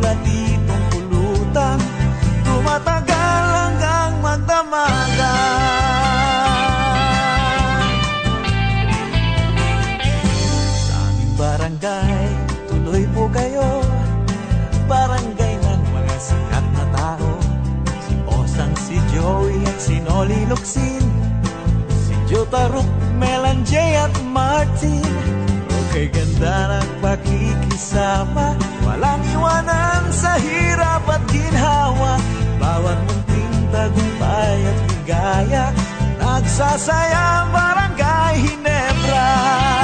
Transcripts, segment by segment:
platitong pulutan. Tumatagal hanggang magdamagan. Sa aming barangay, tuloy po Barangay ng mga sikat na tao. Si Osang, si Joey at si Locsin Si Jotaruk, Melan J at Martin. Okay ganda ng pakikisama Walang iwanan sa hirap at ginhawa. Bawat munting tagumpay at ligaya. Nagsasaya ang barangay Hinebra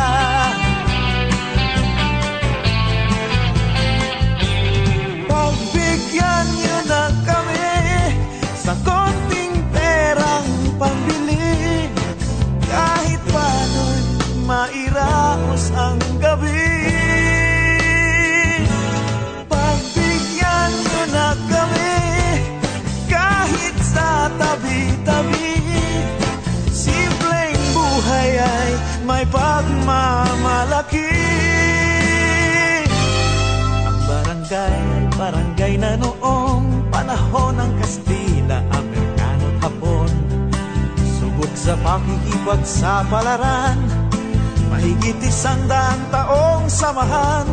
barangay ay barangay na noong Panahon ng Kastila, Amerikano at Hapon. Subok sa pakikipagsapalaran Mahigit isang daang taong samahan.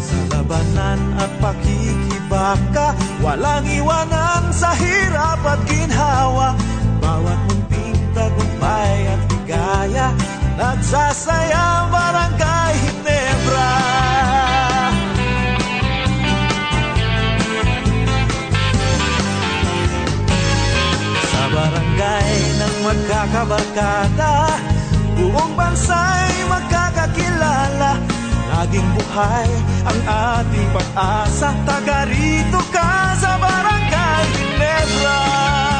Sa labanan at pakikibaka Walang iwanan sa hirap at ginhawa. Bawat munting tagumpay at ligaya Nagsasaya ang barangay magkakabarkada. Buong bansa'y magkakakilala. Laging buhay ang ating pag-asa. Taga rito ka sa barangay Ginebra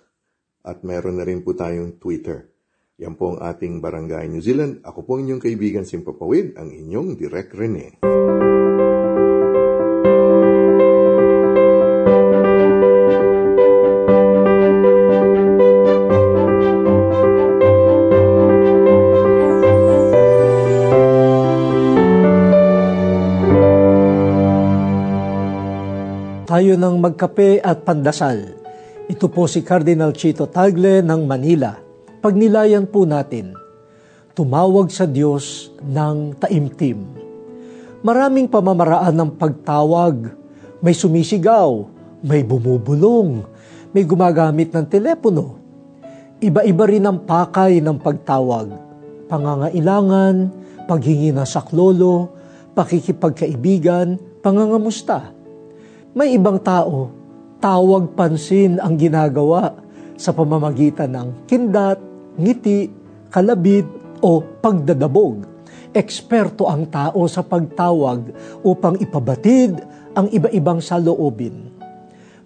at meron na rin po tayong Twitter. Yan po ang ating Barangay New Zealand. Ako po inyong kaibigan Simpapawid, ang inyong Direk Rene. Tayo ng magkape at pandasal. Ito po si Cardinal Chito Tagle ng Manila. Pagnilayan po natin, tumawag sa Diyos ng taimtim. Maraming pamamaraan ng pagtawag. May sumisigaw, may bumubulong, may gumagamit ng telepono. Iba-iba rin ang pakay ng pagtawag. Pangangailangan, paghingi ng saklolo, pakikipagkaibigan, pangangamusta may ibang tao, tawag pansin ang ginagawa sa pamamagitan ng kindat, ngiti, kalabit o pagdadabog. Eksperto ang tao sa pagtawag upang ipabatid ang iba-ibang saloobin.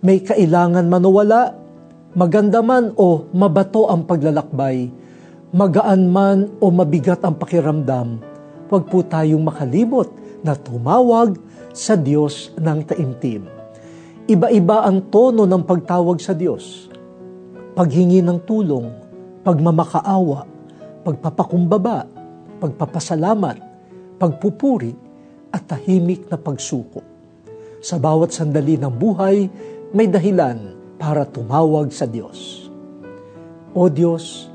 May kailangan manawala, maganda man o mabato ang paglalakbay, magaan man o mabigat ang pakiramdam, huwag po tayong makalimot na tumawag sa Diyos ng taimtim. Iba-iba ang tono ng pagtawag sa Diyos. Paghingi ng tulong, pagmamakaawa, pagpapakumbaba, pagpapasalamat, pagpupuri, at tahimik na pagsuko. Sa bawat sandali ng buhay, may dahilan para tumawag sa Diyos. O Diyos,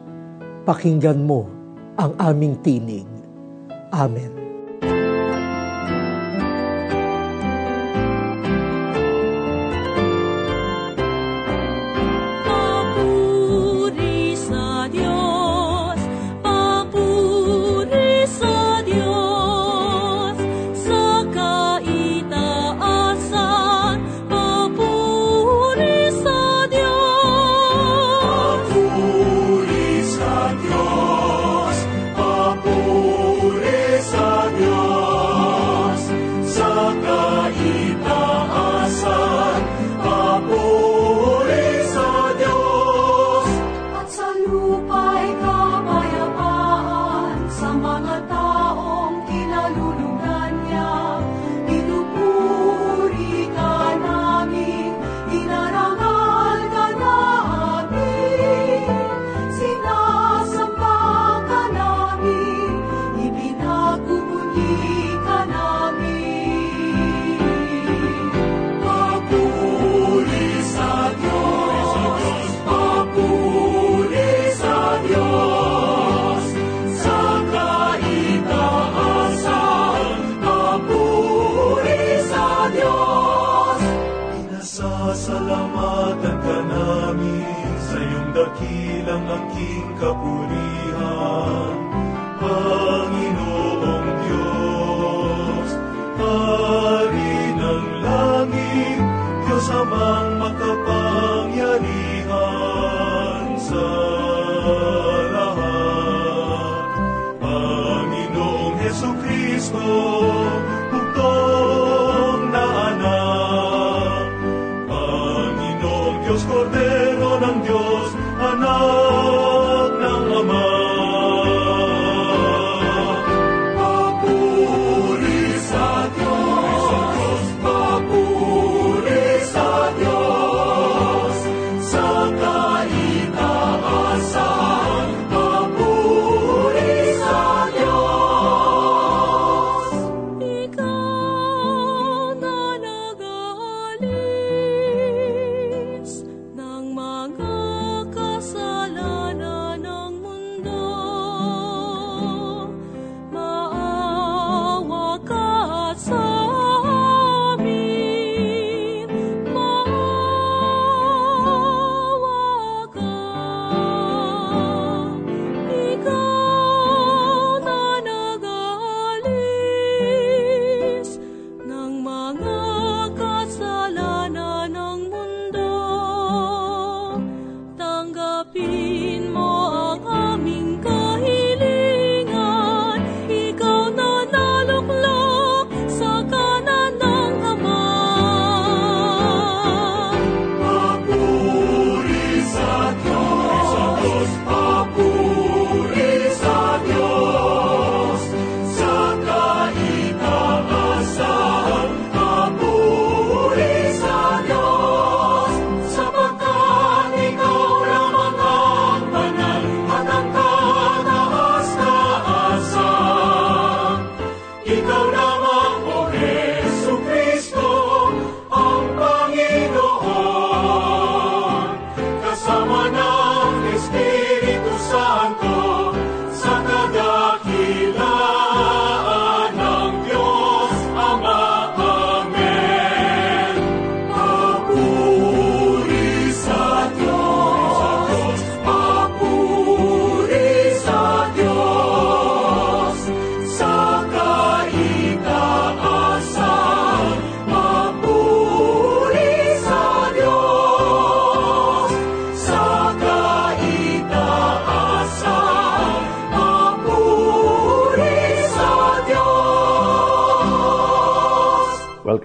pakinggan mo ang aming tinig. Amen. maging kapuso.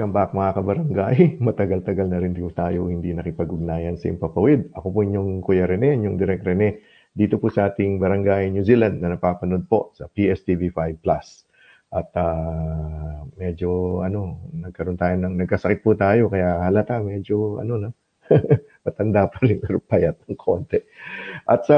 Welcome back mga kabarangay. Matagal-tagal na rin din tayo hindi nakipag-ugnayan sa Impapawid. Ako po yung Kuya Rene, yung Direk Rene, dito po sa ating barangay New Zealand na napapanood po sa PSTV5 Plus. At uh, medyo ano, nagkaroon tayo ng nagkasakit po tayo kaya halata medyo ano na matanda pa rin pero payat ng konti. At sa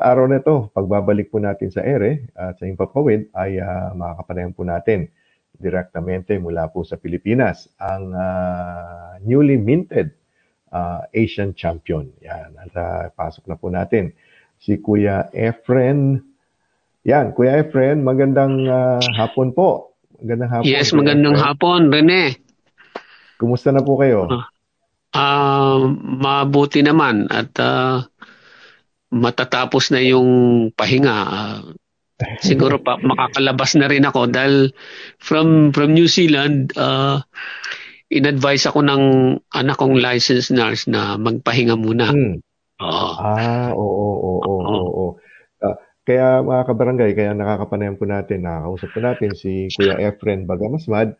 araw na ito, pagbabalik po natin sa ere at sa Impapawid ay uh, makakapanayan po natin direktamente mula po sa Pilipinas ang uh, newly minted uh, Asian champion. Yan, at uh, pasok na po natin si Kuya Efren. Yan, Kuya Efren, magandang uh, hapon po. Magandang hapon. Yes, magandang Efren. hapon, Rene. Kumusta na po kayo? Uh, uh, mabuti naman at uh, matatapos na yung pahinga. Uh, siguro pa makakalabas na rin ako dahil from from New Zealand uh, in-advise ako ng anak kong licensed nurse na magpahinga muna. Hmm. Oo. Ah, oo, oo, oo, oo. oo. Uh, kaya mga kabarangay, kaya nakakapanayan po natin, nakakausap po natin si Kuya Efren Bagamasmad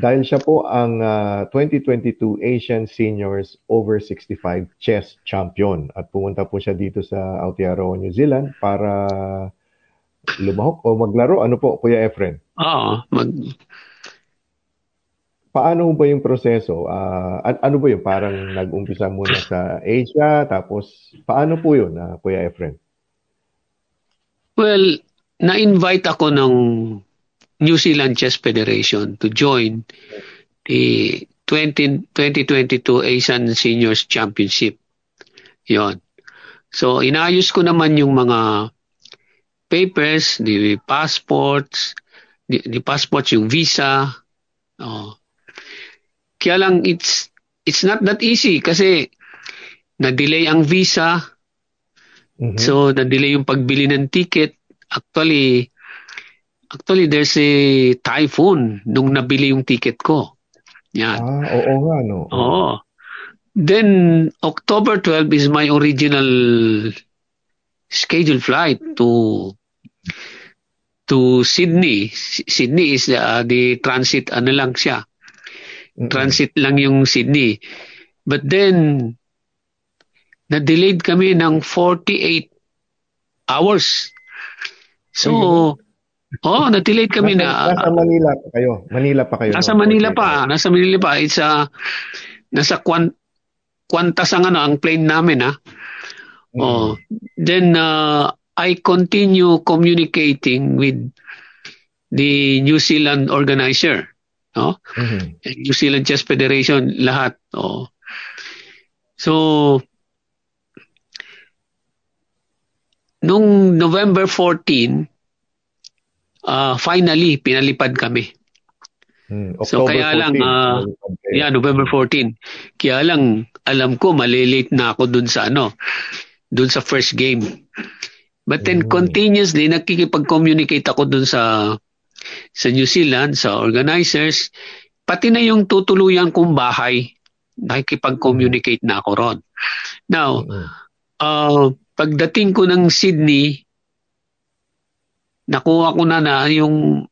dahil siya po ang uh, 2022 Asian Seniors Over 65 Chess Champion at pumunta po siya dito sa Aotearoa, New Zealand para lumahok o maglaro? Ano po, Kuya Efren? Oo. Mag... Paano ba yung proseso? Uh, ano ba yung parang nag-umpisa muna sa Asia, tapos paano po yun, uh, Kuya Efren? Well, na-invite ako ng New Zealand Chess Federation to join the 20, 2022 Asian Seniors Championship. Yon. So, inayos ko naman yung mga papers, the passports, the, the passports, yung visa. Oh. Kaya lang it's it's not that easy kasi na-delay ang visa. Mm-hmm. So na-delay yung pagbili ng ticket. Actually actually there's a typhoon nung nabili yung ticket ko. Yan. Ah, oo nga no. Oo. Then October 12 is my original scheduled flight to to Sydney. Sydney is uh, the transit, ano lang siya. Mm-hmm. Transit lang yung Sydney. But then, na-delayed kami ng 48 hours. So, oh, na-delayed kami nasa, na. Nasa Manila pa kayo. Manila pa kayo. Nasa no? Manila pa. Nasa Manila pa. It's a, nasa kwan, Qantas ang ano, ang plane namin ha. Mm-hmm. Oh, then uh, I continue communicating with the New Zealand organizer, no? Mm-hmm. New Zealand Chess Federation, lahat. Oh. So, nung November 14, uh, finally, pinalipad kami. Hmm, so kaya 14, lang, uh, yeah, November 14. Kaya lang, alam ko, malilate na ako dun sa ano, dun sa first game. But then mm. continuously nakikipag-communicate ako dun sa sa New Zealand, sa organizers, pati na yung tutuluyan kong bahay, nakikipag-communicate na ako ron. Now, uh, pagdating ko ng Sydney, nakuha ko na na yung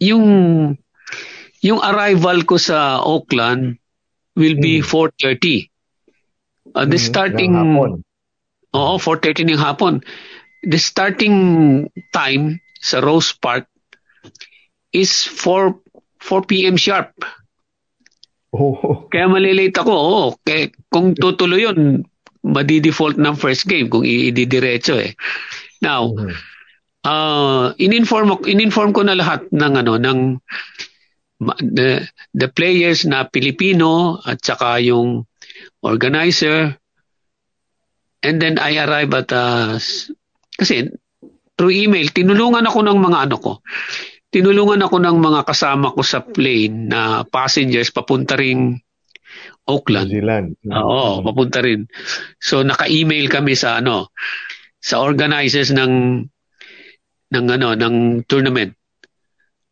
yung yung arrival ko sa Auckland will be mm. 4:30. Uh, the mm, starting Oo, 4:30 ng hapon the starting time sa Rose Park is 4 4 p.m. sharp. Oh. Kaya malilate ako. Oo. Kaya kung tutuloy yun, madi-default ng first game kung ididiretso eh. Now, uh, in-inform, in-inform ko na lahat ng ano ng the, the players na Pilipino at saka yung organizer and then I arrive at uh, kasi through email, tinulungan ako ng mga ano ko. Tinulungan ako ng mga kasama ko sa plane na passengers papunta ring. New Zealand. Oo, papunta rin. So naka-email kami sa ano sa organizers ng ng ano ng tournament.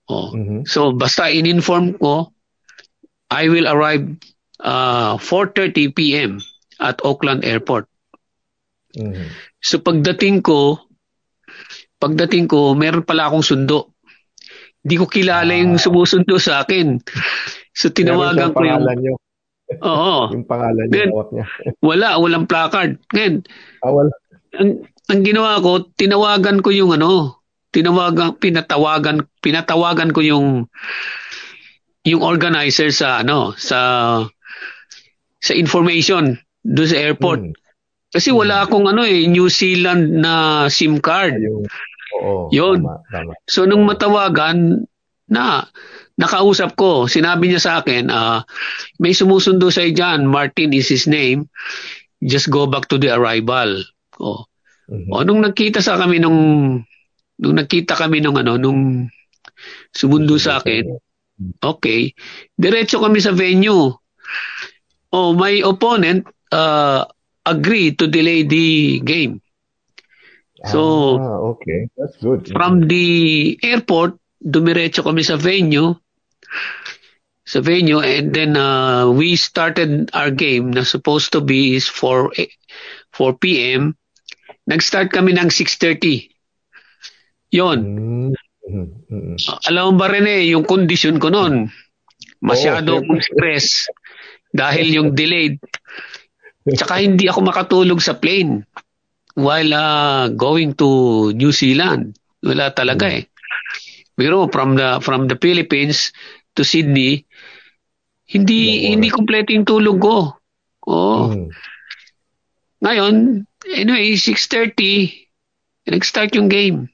Oh. Mm-hmm. So basta in-inform ko I will arrive uh, 4:30 PM at Auckland Airport. Mm-hmm. So pagdating ko, pagdating ko, meron pala akong sundo. Hindi ko kilala ah. yung sumusundo sa akin. So tinawagan ko yung... Nyo. Oo. yung pangalan niya, niya. wala, walang placard. Ngayon, ah, wala. Ang, ang ginawa ko, tinawagan ko yung ano, tinawagan, pinatawagan, pinatawagan ko yung yung organizer sa ano, sa sa information doon sa airport. Hmm. Kasi wala hmm. akong ano eh, New Zealand na SIM card. Oo, Yun. Tama, tama. So nung matawagan na nakausap ko, sinabi niya sa akin, uh, may sumusundo sa dyan, Martin is his name, just go back to the arrival. Oh. Mm-hmm. O nung nagkita sa kami nung nung nagkita kami nung ano nung sumundo sa akin, okay, diretso kami sa venue. Oh, my opponent uh, agreed to delay the game. So, ah, okay. That's good. From the airport, dumiretso kami sa venue sa venue and then uh, we started our game na supposed to be is 4 4 p.m. Nag-start kami ng 6:30. 'Yon. Mm-hmm. Uh, alam mo ba rin eh, yung condition ko noon. Masyado oh, stress dahil yung delayed. Tsaka hindi ako makatulog sa plane while uh, going to New Zealand. Wala talaga mm-hmm. eh. Pero from the from the Philippines to Sydney, hindi hindi kumpleto yung tulog ko. Oh. Mm. Ngayon, anyway, 6:30 nag-start yung game.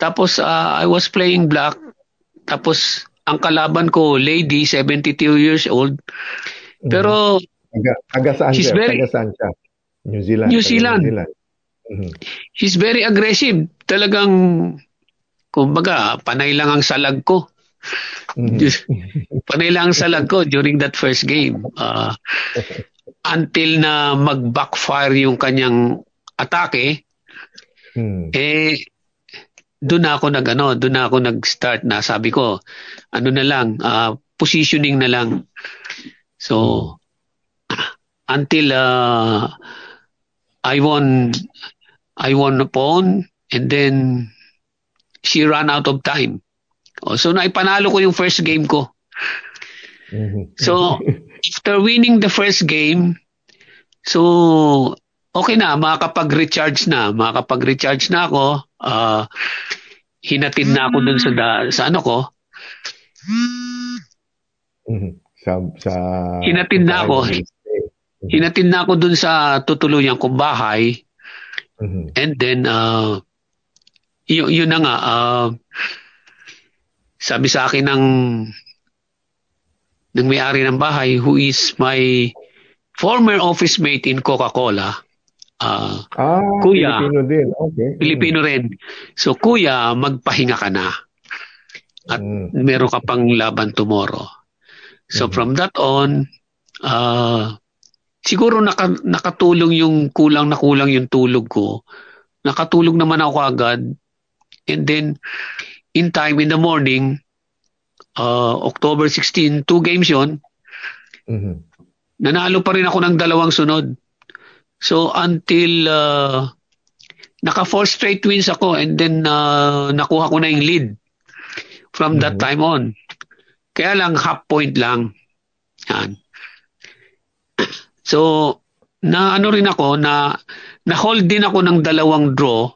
Tapos uh, I was playing black. Tapos ang kalaban ko, lady, 72 years old. Pero taga, taga saan she's siya? Very, taga saan siya? New Zealand. New Zealand. New Zealand. Mm-hmm. She's very aggressive. Talagang kumbaga, panay lang ang salag ko. Mm-hmm. panay lang ang salag ko during that first game. Uh, until na mag-backfire yung kanyang atake, mm. eh, doon ako nag ano, doon ako nag-start na sabi ko, ano na lang, uh, positioning na lang. So, mm. Until uh, I won, I won a pawn, and then she ran out of time. Oh, so naipanalo ko yung first game ko. Mm-hmm. So after winning the first game, so okay na, makakapag-recharge na, makakapag-recharge na ako. Uh, hinatid na ako dun sa, da, sa ano ko. Mm-hmm. Sa, sa, hinatid na ako. Mm-hmm. Hinatid na ako dun sa tutuluyan kong bahay. Mm-hmm. And then, uh, yun, yun na nga, uh, sabi sa akin ng ng may-ari ng bahay who is my former office mate in Coca-Cola. Uh, ah, kuya, Pilipino din. Okay. Pilipino mm. rin. So, kuya, magpahinga ka na. At mm. meron ka pang laban tomorrow. So, mm. from that on, uh, siguro naka, nakatulong yung kulang na kulang yung tulog ko. Nakatulog naman ako agad And then, in time, in the morning, uh, October 16, two games yon mm-hmm. nanalo pa rin ako ng dalawang sunod. So, until uh, naka four straight wins ako and then uh, nakuha ko na yung lead from mm-hmm. that time on. Kaya lang, half point lang. Yan. So, na ano rin ako, na na-hold din ako ng dalawang draw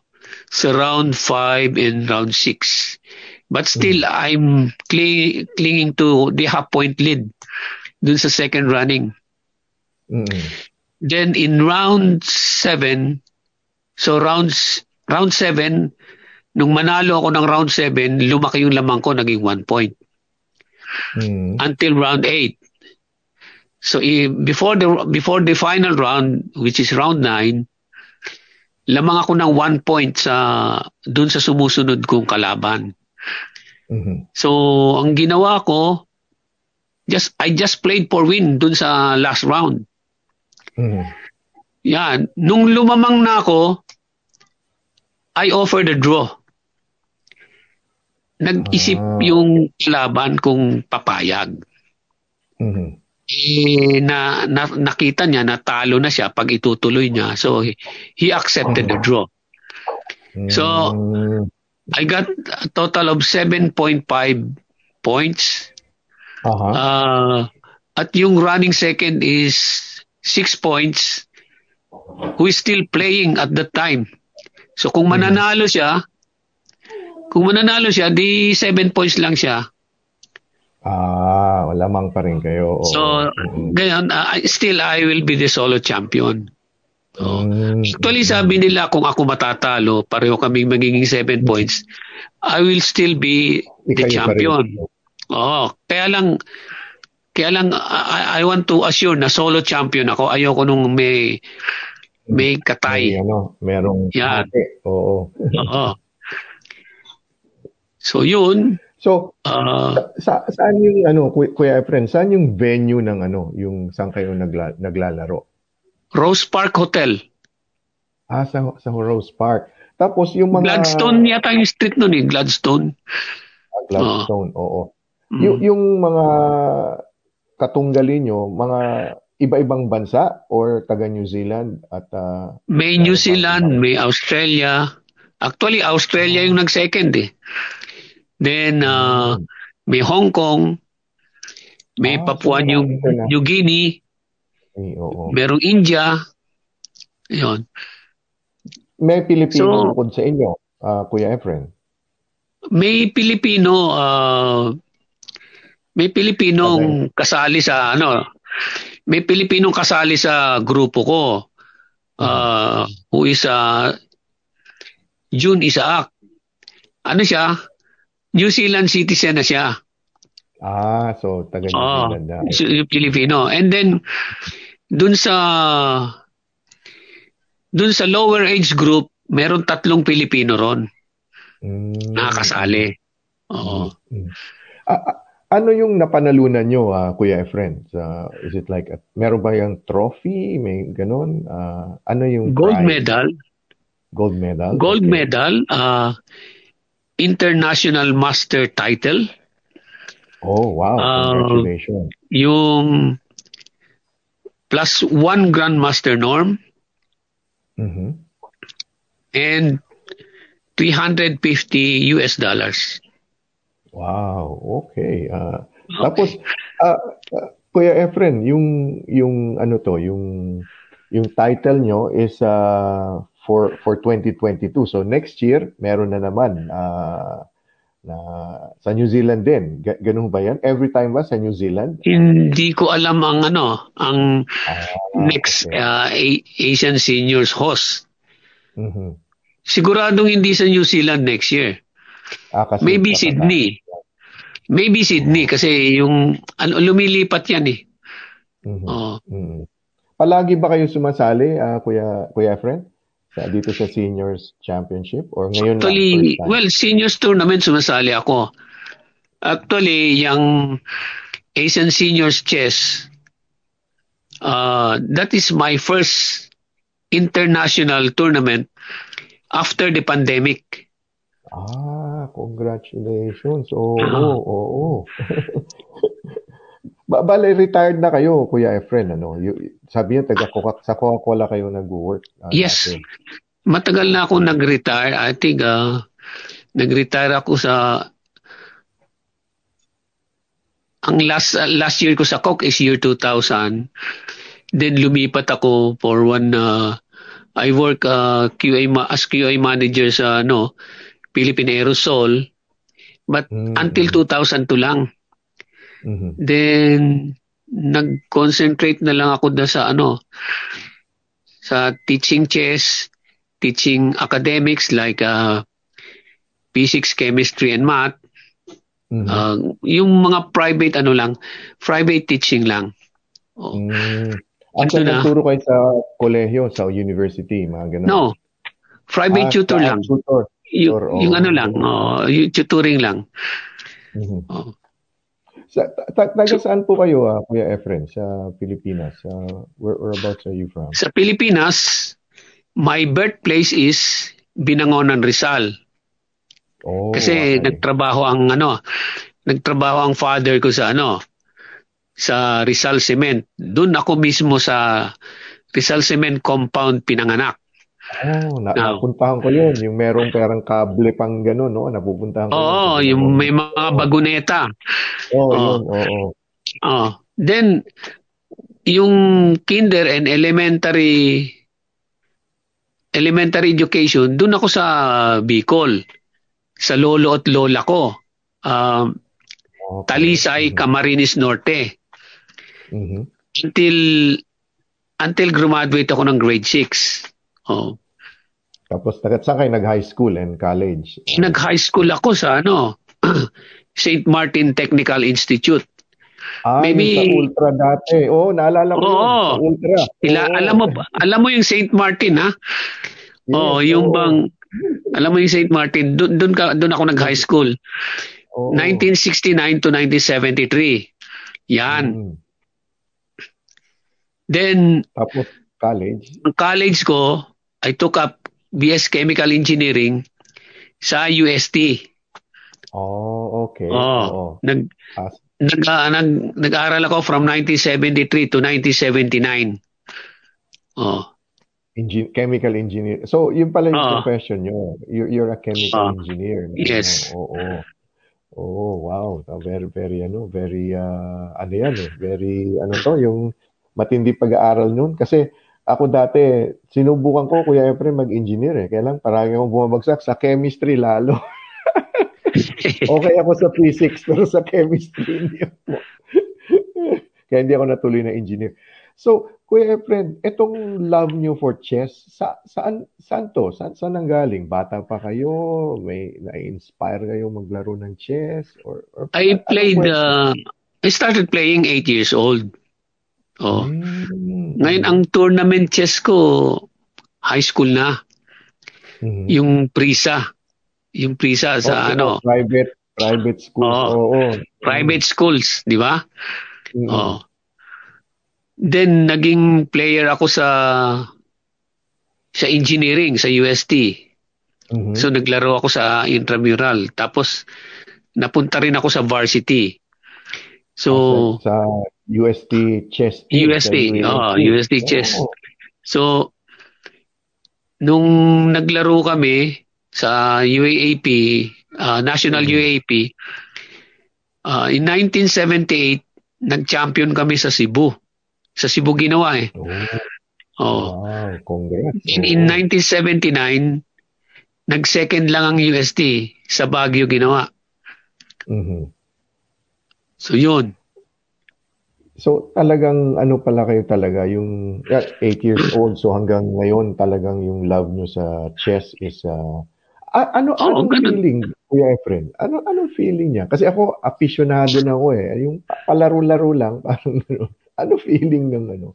sa round 5 and round 6. But still, mm. I'm cling, clinging to the half point lead dun sa second running. Mm. Then in round 7, so rounds, round 7, nung manalo ako ng round 7, lumaki yung lamang ko, naging 1 point. Mm. Until round 8. So before the before the final round, which is round 9, lamang ako ng one point sa dun sa sumusunod kong kalaban. Mm-hmm. So, ang ginawa ko, just I just played for win dun sa last round. Mm-hmm. Yan. Nung lumamang na ako, I offered a draw. Nag-isip ah. yung kalaban kung papayag. Mm-hmm eh, na, na nakita niya na talo na siya pag itutuloy niya. So he, he accepted the draw. So I got a total of 7.5 points. Uh-huh. Uh, at yung running second is six points who is still playing at that time. So kung mm-hmm. mananalo siya, kung mananalo siya, di seven points lang siya. Ah, lamang pa rin kayo. So, mm-hmm. ngayon, uh, still I will be the solo champion. Oh. Actually, sabi nila kung ako matatalo, pareho kaming magiging 7 points, I will still be the champion. Oh, kaya lang kaya lang I, I want to assure na solo champion ako. Ayoko nung may may katay. May, ano, merong Yan. Oo. Oo. So yun. So uh, sa, saan yung ano Kuya Efren, saan yung venue ng ano, yung saan kayo nagla, naglalaro? Rose Park Hotel. Ah, sa, sa Rose Park. Tapos yung mga... Gladstone yata yung street nun eh, Gladstone. Ah, Gladstone, uh, oo. Mm. Y- yung mga katunggali nyo, mga iba-ibang bansa or taga New Zealand at uh, may New Zealand, may Australia. Actually Australia yung nag-second eh. Then uh, may Hong Kong, may ah, Papua so New, New Guinea, ay, oo. Merong India. Yun. May Pilipino so, bukod sa inyo, uh, Kuya Efren? May Pilipino, uh, may Pilipinong okay. kasali sa ano, may Pilipinong kasali sa grupo ko. Uh, who is uh, June Isaac. Ano siya? New Zealand citizen na siya. Ah, so taga New Zealand na. Uh, Filipino. And then dun sa dun sa lower age group, meron tatlong Pilipino ron. Mm. Nakakasali. Oo. Mm. Uh, ano yung napanalunan nyo, uh, Kuya Efren? Uh, is it like, a, meron ba yung trophy? May ganun? Uh, ano yung Gold prize? medal. Gold medal? Gold okay. medal. Uh, international master title. Oh, wow. Congratulations. Uh, yung plus one Grandmaster norm mm-hmm. and 350 US dollars. Wow, okay. Uh, okay. Tapos, uh, uh, Kuya Efren, yung, yung ano to, yung, yung title nyo is uh, for, for 2022. So next year, meron na naman. Uh, na sa New Zealand din. G- ganun ba yan? Every time ba sa New Zealand? Hindi ko alam ang ano, ang ah, next okay. uh, Asian Seniors host. Mm-hmm. Siguradong hindi sa New Zealand next year. Ah, kasi Maybe Sydney. Maybe Sydney kasi yung ano, lumilipat yan eh. Mm-hmm. Oh. Mm-hmm. Palagi ba kayo sumasali, uh, Kuya Kuya Friend? Sa dito sa seniors championship or ngayon Actually, lang well, seniors tournament sumasali ako. Actually, yung Asian Seniors Chess, uh, that is my first international tournament after the pandemic. Ah, congratulations. Oo, uh, oo, oo. Ba bale, retired na kayo, Kuya Efren, ano? You, sabi niyo, taga Coca- sa Coca-Cola kayo nag-work. Uh, yes. Dati. Matagal na ako nag-retire. I think, uh, nag-retire ako sa ang last uh, last year ko sa Coke is year 2000. Then lumipat ako for one uh, I work uh, QA ma- as QA manager sa no Philippine Aerosol but mm-hmm. until 2002 lang. Mm-hmm. Then, nag-concentrate na lang ako na sa ano, sa teaching chess, teaching academics like uh, physics, chemistry, and math. Mm-hmm. Uh, yung mga private ano lang, private teaching lang. Oh. Mm. At so, nagturo kayo sa kolehiyo, sa university, mga ganun? No. Private ah, tutor lang. Tutor. Oh. Yung ano lang, oh, yung tutoring lang. Mm-hmm. Oh. Sa, ta, taga saan po kayo, uh, Kuya Efren, sa Pilipinas? Uh, where, whereabouts are you from? Sa Pilipinas, my birthplace is Binangonan, Rizal. Oh, Kasi okay. nagtrabaho ang ano, nagtrabaho ang father ko sa ano, sa Rizal Cement. Doon ako mismo sa Rizal Cement compound pinanganak. Oh, na, no. napuntahan ko yun. Yung merong perang kable pang gano'n, no? Napupuntahan ko. Oo, yun. yung may mga baguneta. Oo, oh, yun. Oo. Oh, oh. Then, yung kinder and elementary elementary education, doon ako sa Bicol. Sa lolo at lola ko. Uh, okay. Talisay, mm-hmm. Camarines Norte. Mm-hmm. Until until graduate ako ng grade 6. Oh. Tapos saan kayo nag-high school and college? Nag-high school ako sa ano, St. Martin Technical Institute. Ah, Maybe, sa Ultra dati. Oo, oh, naalala ko oh, yun, sa Ultra. Ila, oh. alam mo alam mo yung St. Martin ha? Yes, oh, yung oh. bang alam mo yung St. Martin, doon doon ka doon ako nag-high school. Oh. 1969 to 1973. Yan. Hmm. Then tapos college. Ang college ko, I took up BS Chemical Engineering sa UST. Oh, okay. Oh, oh. nag nag, uh, nag nag-aral ako from 1973 to 1979. Oh. Engin- chemical engineer. So, yun pala yung uh, profession nyo. You're, you're a chemical uh, engineer. Yes. Oo. Oh, oh. oh, wow. Very, very, ano, very, uh, ano yan eh. Very, ano to, yung matindi pag-aaral nun. Kasi, ako dati, sinubukan ko, Kuya Efren, mag-engineer eh. Kaya lang, parang akong bumabagsak sa chemistry lalo. okay ako sa physics, pero sa chemistry hindi ako. Kaya hindi ako natuloy na engineer. So, Kuya Efren, itong love nyo for chess, sa, saan, saan to? Saan, saan ang galing? Bata pa kayo? May na-inspire kayo maglaro ng chess? Or, or I played, uh, I started playing 8 years old. Oh. Mm. Ngayon, ang tournament chess ko, high school na. Mm-hmm. Yung Prisa. Yung Prisa sa oh, ano. Private private schools. Oh, oh, oh. Private schools, di ba? Mm-hmm. Oh. Then naging player ako sa sa engineering sa UST. Mm-hmm. So naglaro ako sa intramural. Tapos napunta rin ako sa varsity. So sa UST chess. UST, oh, UST chess. Oh. So nung naglaro kami sa UAAP, uh, National mm-hmm. UAAP, uh, in 1978 nag-champion kami sa Cebu. Sa Cebu ginawa eh. Oh. oh. Wow, congrats. In, in 1979, nag-second lang ang UST sa Baguio ginawa. Mm-hmm. So yun. So talagang ano pala kayo talaga, yung 8 years old, so hanggang ngayon talagang yung love nyo sa chess is uh, a- ano oh, ganun. feeling Kuya Efren? Ano anong feeling niya? Kasi ako aficionado na ako eh. Yung palaro-laro lang parang ano. Ano feeling ng ano?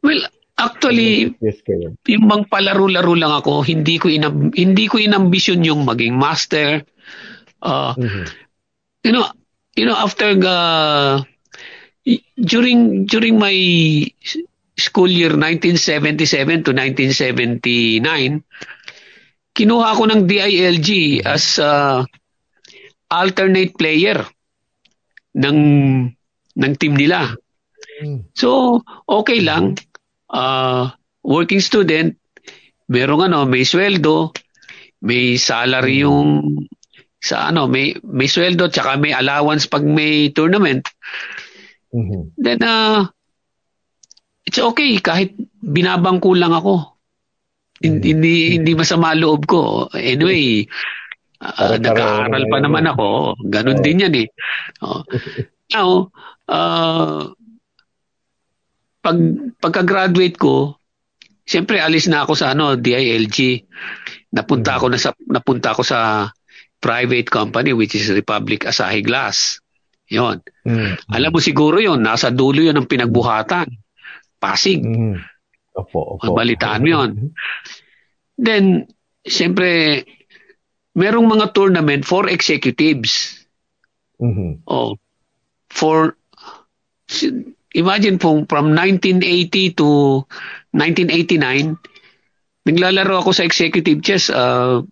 Well, actually, yes, kayo. yung bang palaro-laro lang ako, hindi ko inab- hindi ko inambisyon yung maging master. Uh, mm-hmm. You know, you know after the during during my school year 1977 to 1979 kinuha ako ng DILG as uh, alternate player ng ng team nila. So, okay lang. Uh, working student, merong ano, may sweldo, may salary yung sa ano, may may sweldo tsaka may allowance pag may tournament. Mm-hmm. Then uh, it's okay kahit binabangko lang ako. Mm-hmm. Hindi hindi masama loob ko. Anyway, uh, nag-aaral pa naman ako. Ganun oh. din yan eh. Oh. Now, uh, pag pagka-graduate ko, siyempre alis na ako sa ano, DILG. Napunta ako na sa napunta ako sa private company which is Republic Asahi Glass. 'Yon. Mm-hmm. Alam mo siguro 'yon, nasa dulo 'yon ng pinagbuhatan. Pasig. Mm-hmm. Opo, opo. Balitaan mo 'yon. Then, siyempre, merong mga tournament for executives. Mm-hmm. Oh, for imagine po, from 1980 to 1989, naglalaro ako sa executive chess. Uh,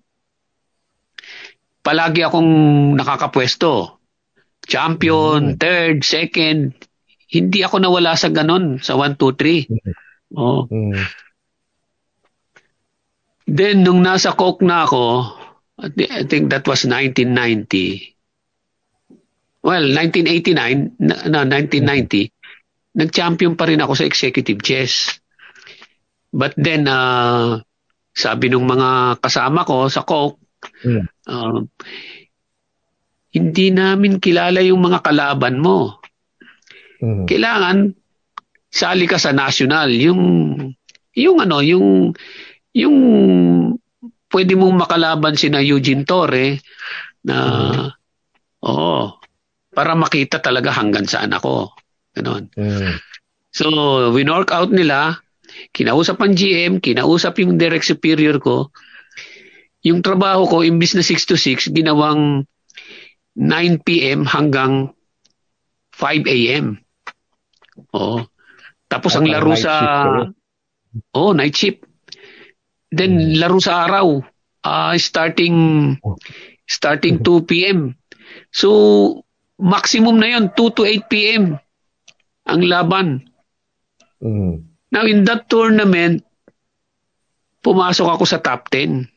palagi akong nakakapwesto. Champion, mm. third, second. Hindi ako nawala sa ganon, sa 1, 2, 3. Oh. Mm. Then, nung nasa Coke na ako, I think that was 1990. Well, 1989, no, 1990, nag-champion pa rin ako sa executive chess. But then, uh, sabi ng mga kasama ko sa Coke, mm. uh, hindi namin kilala yung mga kalaban mo. Mm. Kailangan sali ka sa national, yung yung ano, yung yung pwede mong makalaban si na Eugene Torre na mm. oo, para makita talaga hanggang saan ako. Ganon. Mm. So, winork out nila, kinausap ang GM, kinausap yung direct superior ko. Yung trabaho ko, imbis na 6 to 6, ginawang 9 p.m. hanggang 5 a.m. Oo. Tapos ang laro sa... Oh, night shift. Then hmm. laro sa araw. Uh, starting starting 2 p.m. So maximum na 'yon 2 to 8 p.m. ang laban. Mm. Now in that tournament pumasok ako sa top 10.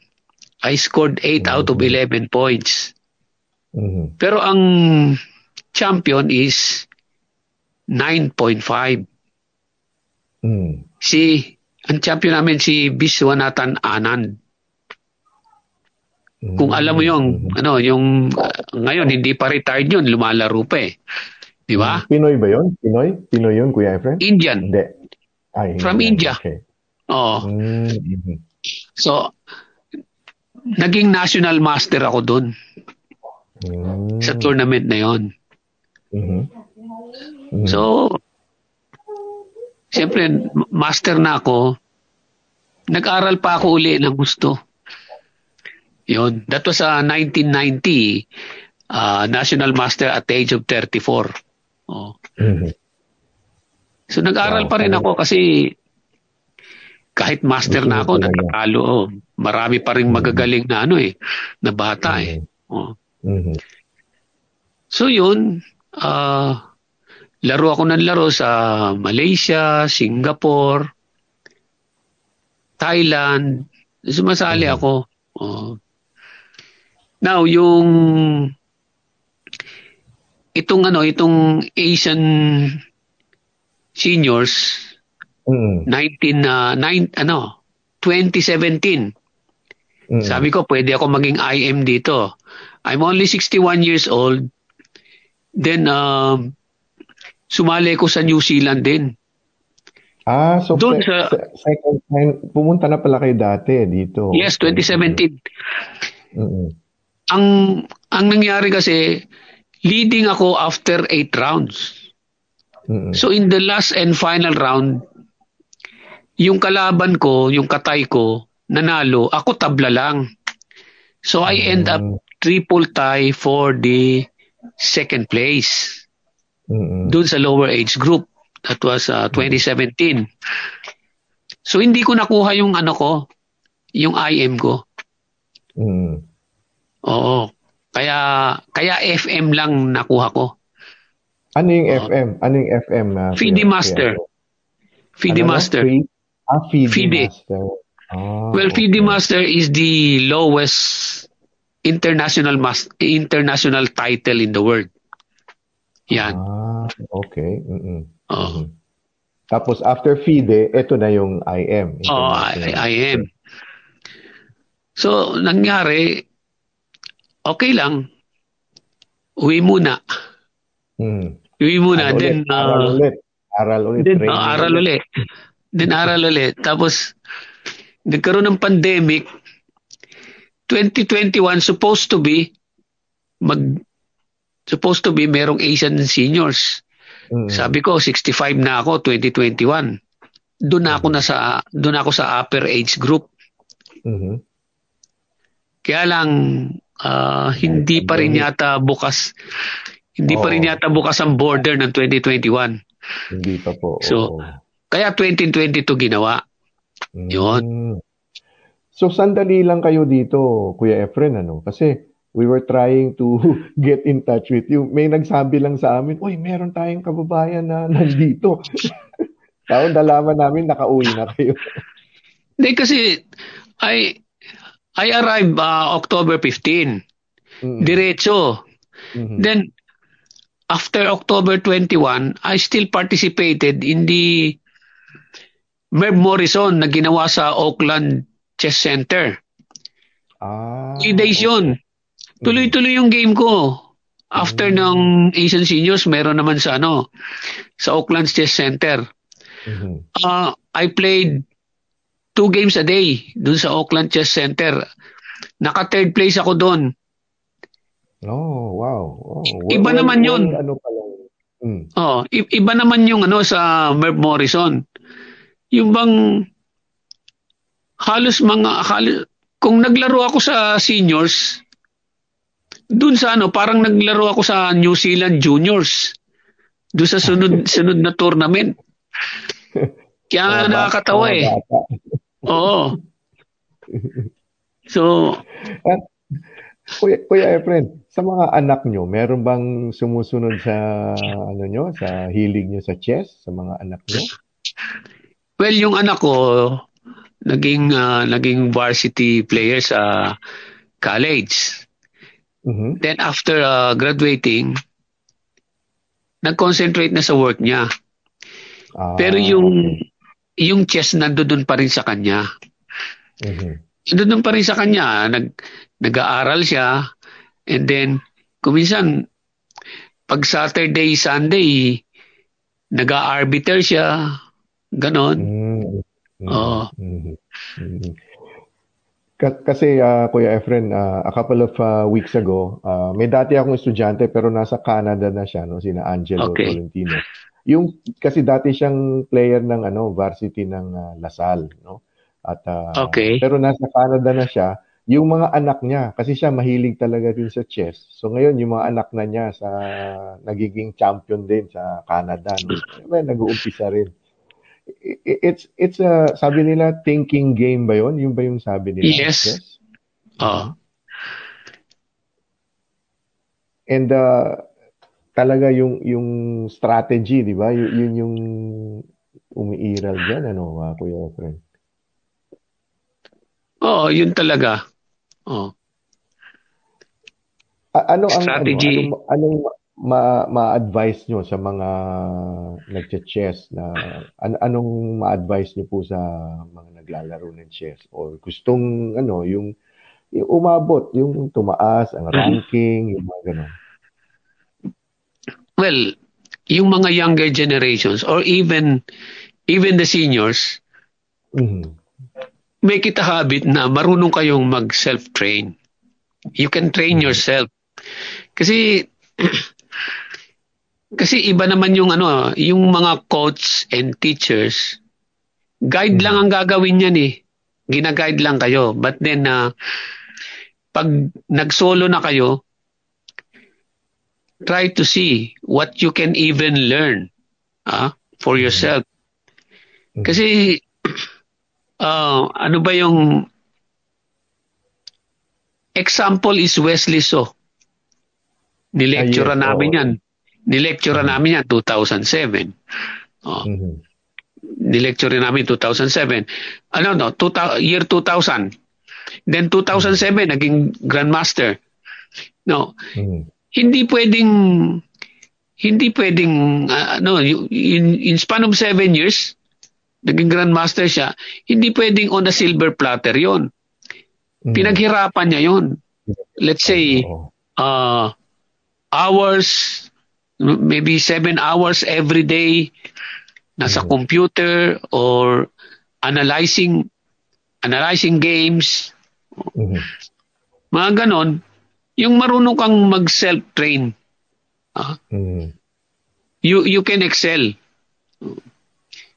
I scored 8 mm-hmm. out of 11 points. Mm-hmm. Pero ang champion is 9.5. Mm. Si, ang champion namin si Biswanathan Anand. Mm. Kung alam mo yung, mm. ano, yung, uh, ngayon, hindi pa retired yun, lumalaro pa eh. Di ba? Pinoy ba yun? Pinoy? Pinoy yun, Kuya Efren? Indian. Hindi. Ay, From India. Okay. Oo. Mm-hmm. So, naging national master ako doon. Mm. Sa tournament na yon. Mm-hmm. Mm-hmm. So, siyempre, master na ako. Nag-aral pa ako uli ng gusto. Yun. That was uh, 1990, uh, National Master at the age of 34. Oh. Mm-hmm. So nag-aral wow, pa rin ako kasi kahit master na ako, natatalo. Oh. Marami pa rin magagaling na ano eh, na bata eh. Oh. Mm-hmm. So yun, uh, laro ako ng laro sa Malaysia, Singapore, Thailand. Sumasali mm-hmm. ako. Oh. Now, yung itong ano, itong Asian seniors mm. 19 uh, 9 ano 2017. Mm. Sabi ko pwede ako maging IM dito. I'm only 61 years old. Then, uh, sumali ko sa New Zealand din. Ah, so Doon sa, second time, pumunta na pala kayo dati dito. Yes, 2017. Mm-hmm. Ang ang nangyari kasi, leading ako after 8 rounds. Mm-hmm. So in the last and final round, yung kalaban ko, yung katay ko, nanalo, ako tabla lang. So I end up mm triple tie for the second place. Mm-hmm. Doon sa lower age group. That was uh, 2017. So hindi ko nakuha yung ano ko, yung IM ko. Mm. Oo. Kaya kaya FM lang nakuha ko. Ano yung uh, FM? Ano yung FM na? FIDE Master. FIDE ano Master. Free? Ah, FIDE. Master. Oh, well, okay. FIDE Master is the lowest international mas- international title in the world. Yan. Ah, okay. Mm-mm. Oh. Mm-hmm. Tapos after FIDE, ito na yung IM. Oh, I- IM. So, nangyari, okay lang. Uwi muna. Hmm. Uwi muna. Aral then, ulit. Uh, aral ulit. Aral ulit. Then, uh, aral ulit. then, aral ulit. Tapos, nagkaroon ng pandemic, 2021 supposed to be mag supposed to be merong Asian seniors. Mm-hmm. Sabi ko 65 na ako 2021. Doon ako na sa doon ako sa upper age group. Mm-hmm. Kaya lang uh, hindi pa rin yata bukas hindi oh. pa rin yata bukas ang border ng 2021. Hindi pa po. So, oh. kaya 2022 ginawa. Mm. 'Yon. So sandali lang kayo dito, Kuya Efren, ano? Kasi we were trying to get in touch with you. May nagsabi lang sa amin, uy, meron tayong kababayan na nandito. Tapos nalaman namin nakauwi na kayo. Hindi kasi, I, I arrived uh, October 15. Mm-hmm. Diretso. Mm-hmm. Then, after October 21, I still participated in the Merv Morrison na ginawa sa Oakland Chess Center. Ah, Three days okay. yun. Tuloy-tuloy yung game ko. After mm-hmm. ng Asian Seniors, meron naman sa ano, sa Oakland Chess Center. Mm-hmm. Uh, I played two games a day dun sa Oakland Chess Center. Naka third place ako doon. Oh, wow. Oh, iba well, naman well, 'yun. Ano pala? Mm. Oh, iba naman yung ano sa Merv Morrison. Yung bang halos mga halos, kung naglaro ako sa seniors, dun sa ano, parang naglaro ako sa New Zealand Juniors. Doon sa sunod sunod na tournament. Kaya nga nakakatawa eh. Oo. So, At, Kuya, Kuya Efren, sa mga anak nyo, meron bang sumusunod sa ano nyo, sa hilig nyo sa chess, sa mga anak nyo? Well, yung anak ko, naging uh, naging varsity player sa college. Mm-hmm. Then after uh, graduating, nag-concentrate na sa work niya. Ah, Pero yung okay yung chess nandoon pa rin sa kanya. Mm-hmm. Nandoon pa rin sa kanya. Nag, nag-aaral siya. And then, kuminsan, pag Saturday, Sunday, nag-arbiter siya. Ganon. Mm-hmm. Oo. Mm-hmm. Kasi uh, Kuya Efren, uh, a couple of uh, weeks ago, uh, may dati akong estudyante pero nasa Canada na siya, no, sina Angelo okay. Tolentino. Yung kasi dati siyang player ng ano, varsity ng uh, Lasal, no? At uh, okay. pero nasa Canada na siya. Yung mga anak niya kasi siya mahilig talaga din sa chess. So ngayon yung mga anak na niya sa nagiging champion din sa Canada. No? Nag-uumpisa rin. It's it's a sabi nila thinking game ba 'yon? Yung ba yung sabi nila? Yes. Yes. Uh. And uh, talaga yung yung strategy, 'di ba? Y- yun yung umiiral diyan ano, uh, Kuya Efren. Oo, yun talaga. Oh. A- ano ang strategy. ano, anong, anong ma- ma-advise nyo sa mga nagche-chess na an- anong ma-advise nyo po sa mga naglalaro ng chess or gustong ano yung, yung umabot yung tumaas ang mm-hmm. ranking yung mga ganun well, yung mga younger generations or even even the seniors, mm-hmm. make it a habit na marunong kayong mag self-train. You can train mm-hmm. yourself. Kasi kasi iba naman yung ano, yung mga coach and teachers, guide mm-hmm. lang ang gagawin niyan eh. Gina-guide lang kayo. But then uh, pag nag-solo na kayo, try to see what you can even learn uh, for mm-hmm. yourself. Mm-hmm. Kasi uh, ano ba yung example is Wesley So. Nilecture ah, yes, namin yan. Nilecture mm-hmm. namin yan 2007. Oh. Mm-hmm. Nilecture namin 2007. Ano no, 2000, year 2000. Then 2007 mm-hmm. naging grandmaster. No. Mm-hmm hindi pwedeng hindi pwedeng uh, ano in, in span of seven years naging grandmaster siya hindi pwedeng on a silver platter yon mm. pinaghirapan niya yon let's say uh, hours maybe seven hours every day nasa mm. computer or analyzing analyzing games mm-hmm. mga ganon yung marunong kang mag self-train. Uh, mm. You you can excel.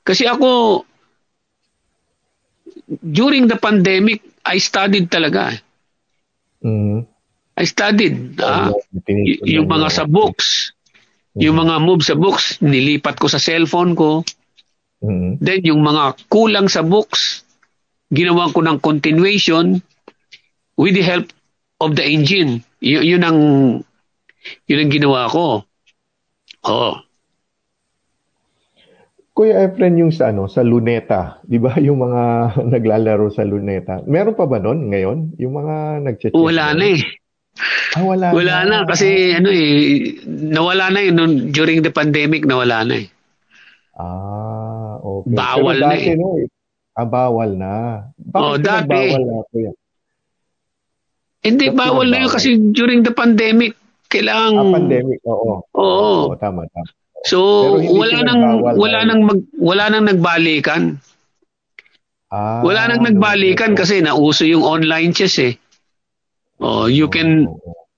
Kasi ako during the pandemic I studied talaga. Mm. I studied uh, y- yung mga sa books. Mm. Yung mga move sa books nilipat ko sa cellphone ko. Mm. Then yung mga kulang sa books ginawa ko ng continuation with the help of the engine. Y- yun ang yun ang ginawa ko. Oh. Kuya Efren, yung sa, ano, sa Luneta, di ba yung mga naglalaro sa Luneta, meron pa ba noon ngayon? Yung mga nagche Wala na eh. Ah, wala, wala na. na. Kasi ano eh, nawala na yun. During the pandemic, nawala na eh. Ah, okay. Bawal Pero na eh. No, ah, bawal na. Bakit oh, dati. Bawal na? Hindi, Bakit bawal na yun kasi during the pandemic, kailangan... Ah, pandemic, oo. Oo. oo tama, tama. So, wala nang wala nang mag, wala nang nagbalikan. Ah, wala nang nagbalikan no. kasi nauso yung online chess eh. Oh, you can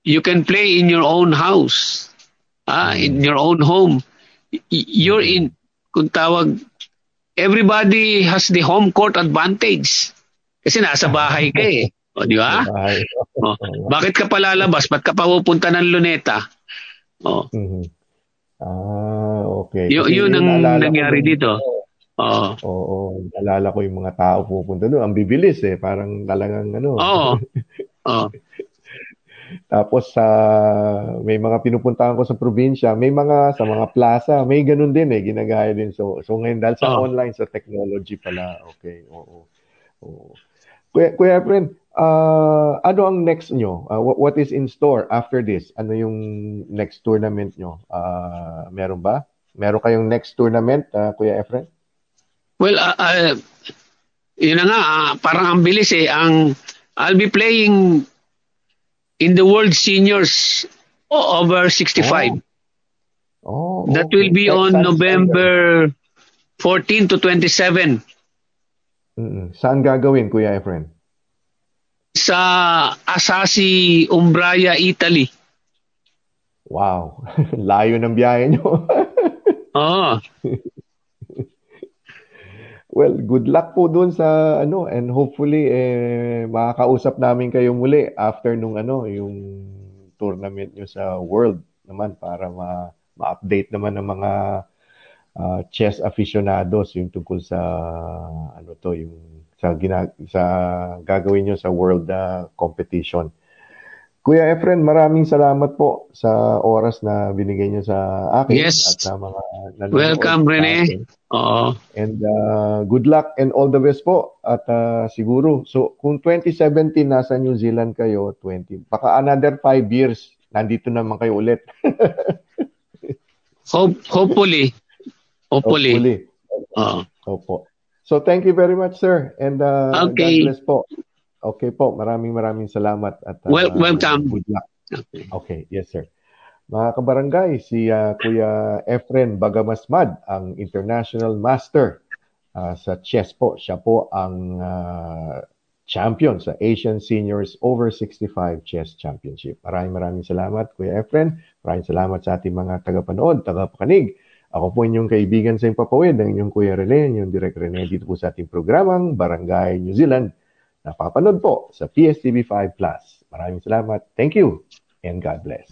you can play in your own house. Ah, in hmm. your own home. You're in kung tawag everybody has the home court advantage. Kasi nasa bahay ka eh. O, di ba? O, bakit ka pa lalabas? Ba't ka pa pupunta ng luneta? O. Mm-hmm. Ah, okay. Y- yun ang nangyari dito. Oo. Oo, oo. Alala ko yung mga tao pupunta doon. Ang bibilis eh. Parang talagang ano. Oo. Oo. Tapos sa uh, may mga pinupuntahan ko sa probinsya, may mga sa mga plaza, may ganun din eh, ginagaya din. So so ngayon dahil sa oh. online sa technology pala. Okay. Oo. Oo. Kuya, Kuya friend, Uh, ano ang next nyo? Uh, what, what is in store after this? Ano yung next tournament nyo? Uh, meron ba? Meron kayong next tournament, uh, Kuya Efren? Well, uh, uh, yun na nga, uh, parang ang bilis eh. Ang, I'll be playing in the World Seniors over 65. Oh. oh That will be on November 14 to 27. Mm-mm. Saan gagawin, Kuya Efren? sa Asasi, Umbraya, Italy. Wow. Layo ng biyahe nyo. Oo. Well, good luck po doon sa ano and hopefully eh makakausap namin kayo muli after nung ano yung tournament nyo sa World naman para ma ma-update naman ng mga uh, chess aficionados yung tungkol sa ano to yung sa gina- sa gagawin nyo sa world uh, competition. Kuya Efren, maraming salamat po sa oras na binigay niyo sa akin yes. at sa mga nanonood. Welcome, Rene. Oo. And uh, good luck and all the best po. At uh, siguro, so kung 2017 nasa New Zealand kayo, 20, baka another 5 years, nandito naman kayo ulit. Hope, hopefully. Hopefully. Hopefully. Uh. Opo. So thank you very much, sir. And uh, okay. God bless po. Okay po, maraming maraming salamat. At, uh, well, welcome. Good luck. Okay. okay, yes sir. Mga kabarangay, si uh, Kuya Efren Bagamasmad, ang International Master uh, sa chess po. Siya po ang uh, champion sa Asian Seniors Over 65 Chess Championship. Maraming maraming salamat, Kuya Efren. Maraming salamat sa ating mga tagapanood, tagapakinig. Ako po inyong kaibigan sa Impapawid, ang inyong Kuya Rene, inyong Direk Rene dito po sa ating programang Barangay New Zealand. Napapanood po sa PSTV5 Plus. Maraming salamat. Thank you and God bless.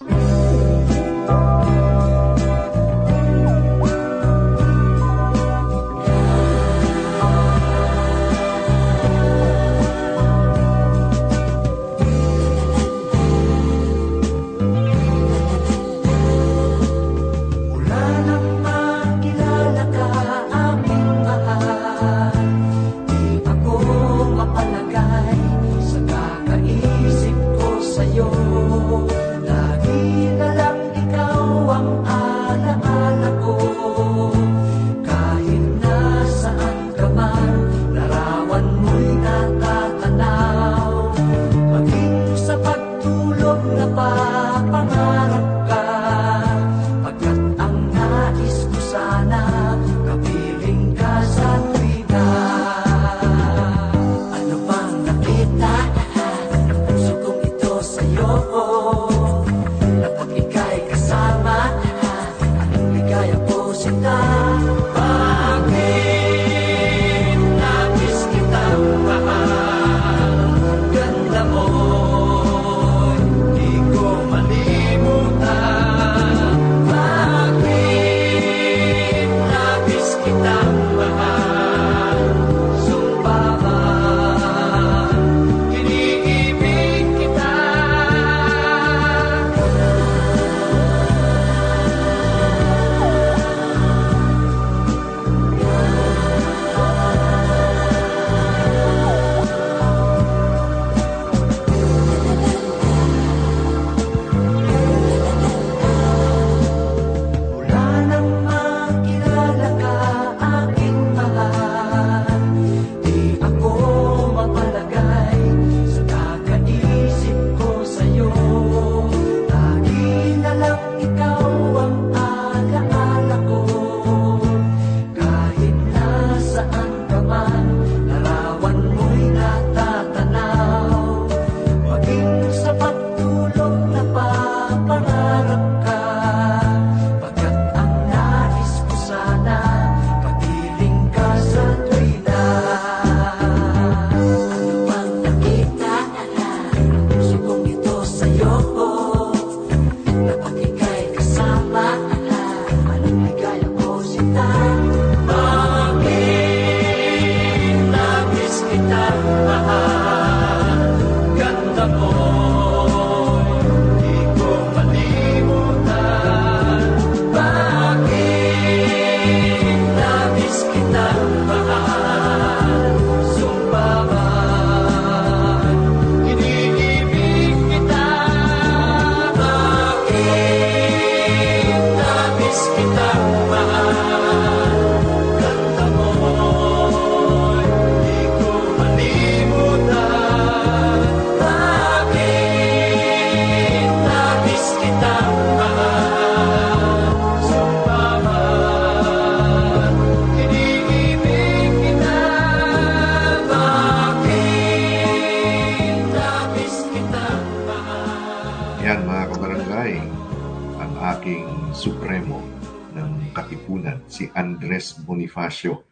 Bonifacio.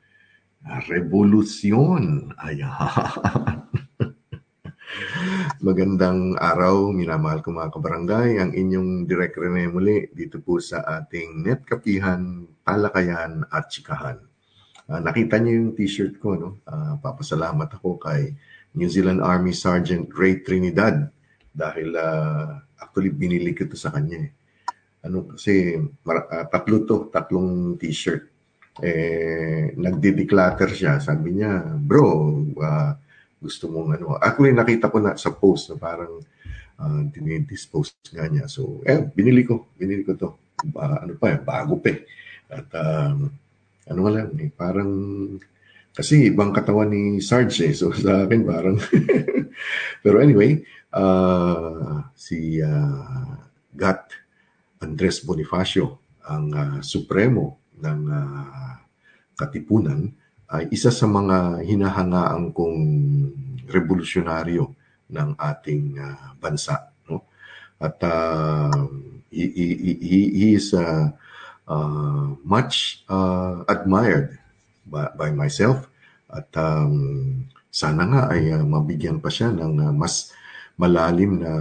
Revolusyon! Ayan! Magandang araw, minamahal ko mga kabarangay. Ang inyong Direk Rene muli dito po sa ating Netkapihan, Talakayan at Chikahan. Uh, nakita niyo yung t-shirt ko, no? Uh, papasalamat ako kay New Zealand Army Sergeant Ray Trinidad dahil uh, actually binili ko to sa kanya. Eh. Ano kasi mar- uh, tatlo to, tatlong t-shirt. Eh nagde-declutter siya. Sabi niya, "Bro, uh, gusto mong ano. Actually, nakita ko na sa post na parang uh, dinidispose nga niya. So, eh, binili ko. Binili ko to. Uh, ano pa, bago pa eh. At um, ano lang, eh, parang kasi ibang katawan ni Sarge eh. So sa akin parang Pero anyway, uh, si uh, Gat Andres Bonifacio, ang uh, supremo ng uh, Katipunan, ay isa sa mga hinahangaan kong revolusyonaryo ng ating uh, bansa. No? At uh, he, he, he, is uh, uh, much uh, admired by, by myself at um, sana nga ay uh, mabigyan pa siya ng uh, mas malalim na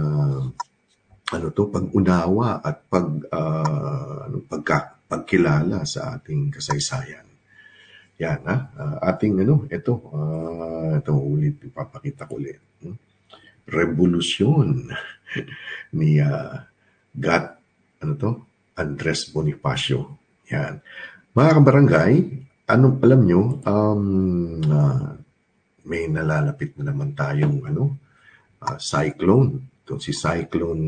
ano to pag-unawa at pag uh, pagka, pagkilala sa ating kasaysayan. Yan, ha? Uh, ating ano, ito, uh, ito ulit, ipapakita ko ulit. Hmm? Revolusyon ni uh, God, ano to? Andres Bonifacio. Yan. Mga kabarangay, ano alam nyo, um, uh, may nalalapit na naman tayong ano, uh, cyclone. Ito si Cyclone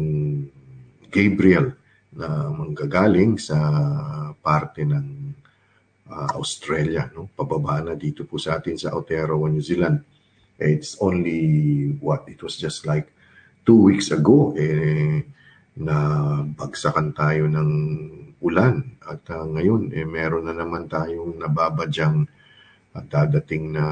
Gabriel na manggagaling sa parte ng uh, Australia, no? Pababa na dito po sa atin sa Aotearoa, New Zealand. It's only what it was just like two weeks ago eh na bagsakan tayo ng ulan at uh, ngayon eh meron na naman tayong nababadyang at dadating na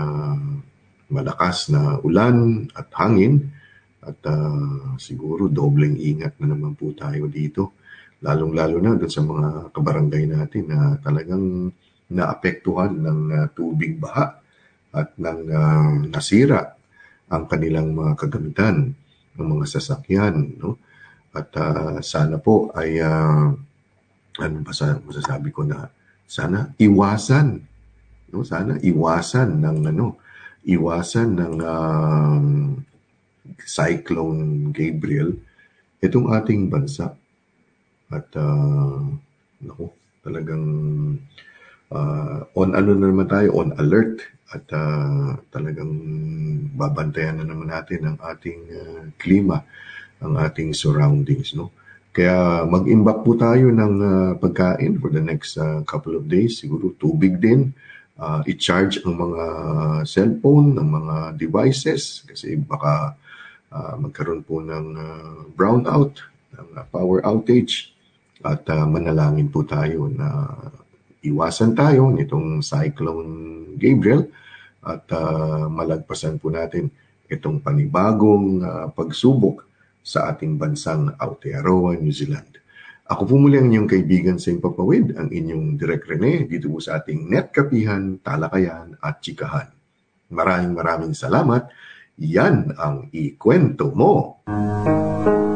malakas na ulan at hangin at uh, siguro dobleng ingat na naman po tayo dito lalong-lalo na doon sa mga kabarangay natin na talagang naapektuhan ng uh, tubig baha at ng uh, nasira ang kanilang mga kagamitan ng mga sasakyan no? At uh, sana po ay uh, ano ba sa masasabi ko na sana iwasan no? Sana iwasan ng ano iwasan ng uh, cyclone Gabriel itong ating bansa at uh, naku talagang uh, on ano na naman tayo, on alert. At uh, talagang babantayan na naman natin ang ating uh, klima, ang ating surroundings, no? Kaya mag-imbak po tayo ng uh, pagkain for the next uh, couple of days, siguro tubig din, uh, i-charge ang mga cellphone, ng mga devices. Kasi baka uh, magkaroon po ng uh, brownout, ng uh, power outage at uh, manalangin po tayo na iwasan tayo nitong Cyclone Gabriel at uh, malagpasan po natin itong panibagong uh, pagsubok sa ating bansang Aotearoa, New Zealand. Ako po muli ang inyong kaibigan sa Impapawid, ang inyong Direk Rene dito po sa ating netkapihan, talakayan at chikahan. Maraming maraming salamat. Yan ang ikwento mo. Minsan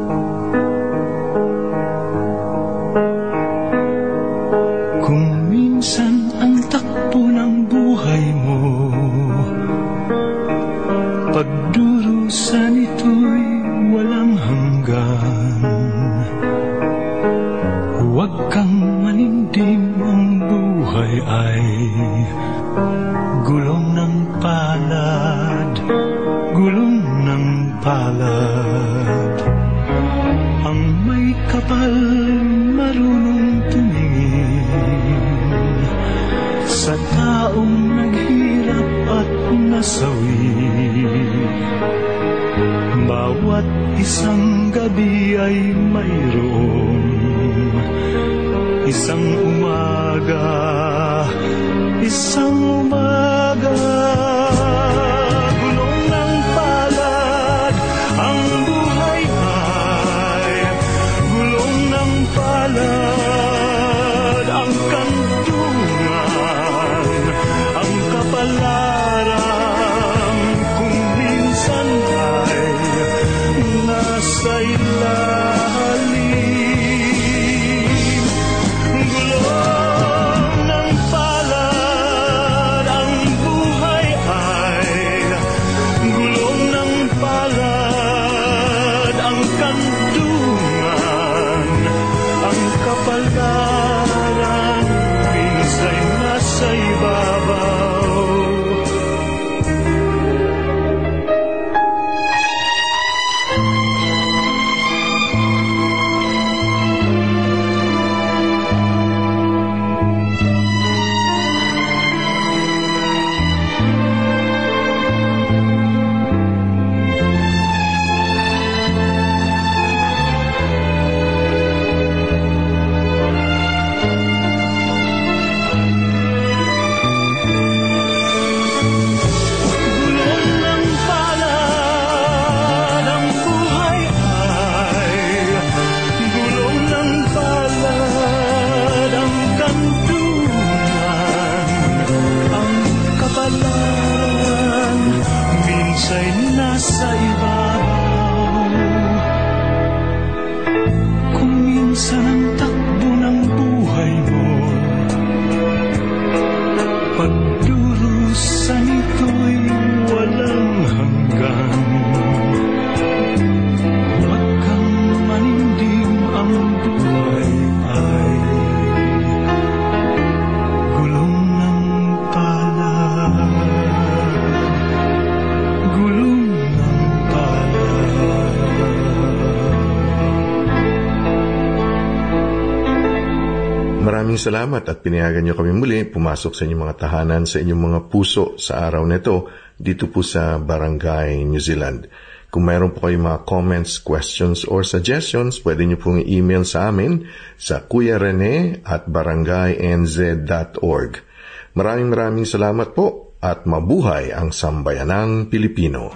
Maraming salamat at pinayagan niyo kami muli pumasok sa inyong mga tahanan sa inyong mga puso sa araw nito dito po sa Barangay New Zealand. Kung mayroon po kayong mga comments, questions, or suggestions, pwede niyo pong i-email sa amin sa kuyarene at barangaynz.org. Maraming maraming salamat po at mabuhay ang sambayanang Pilipino.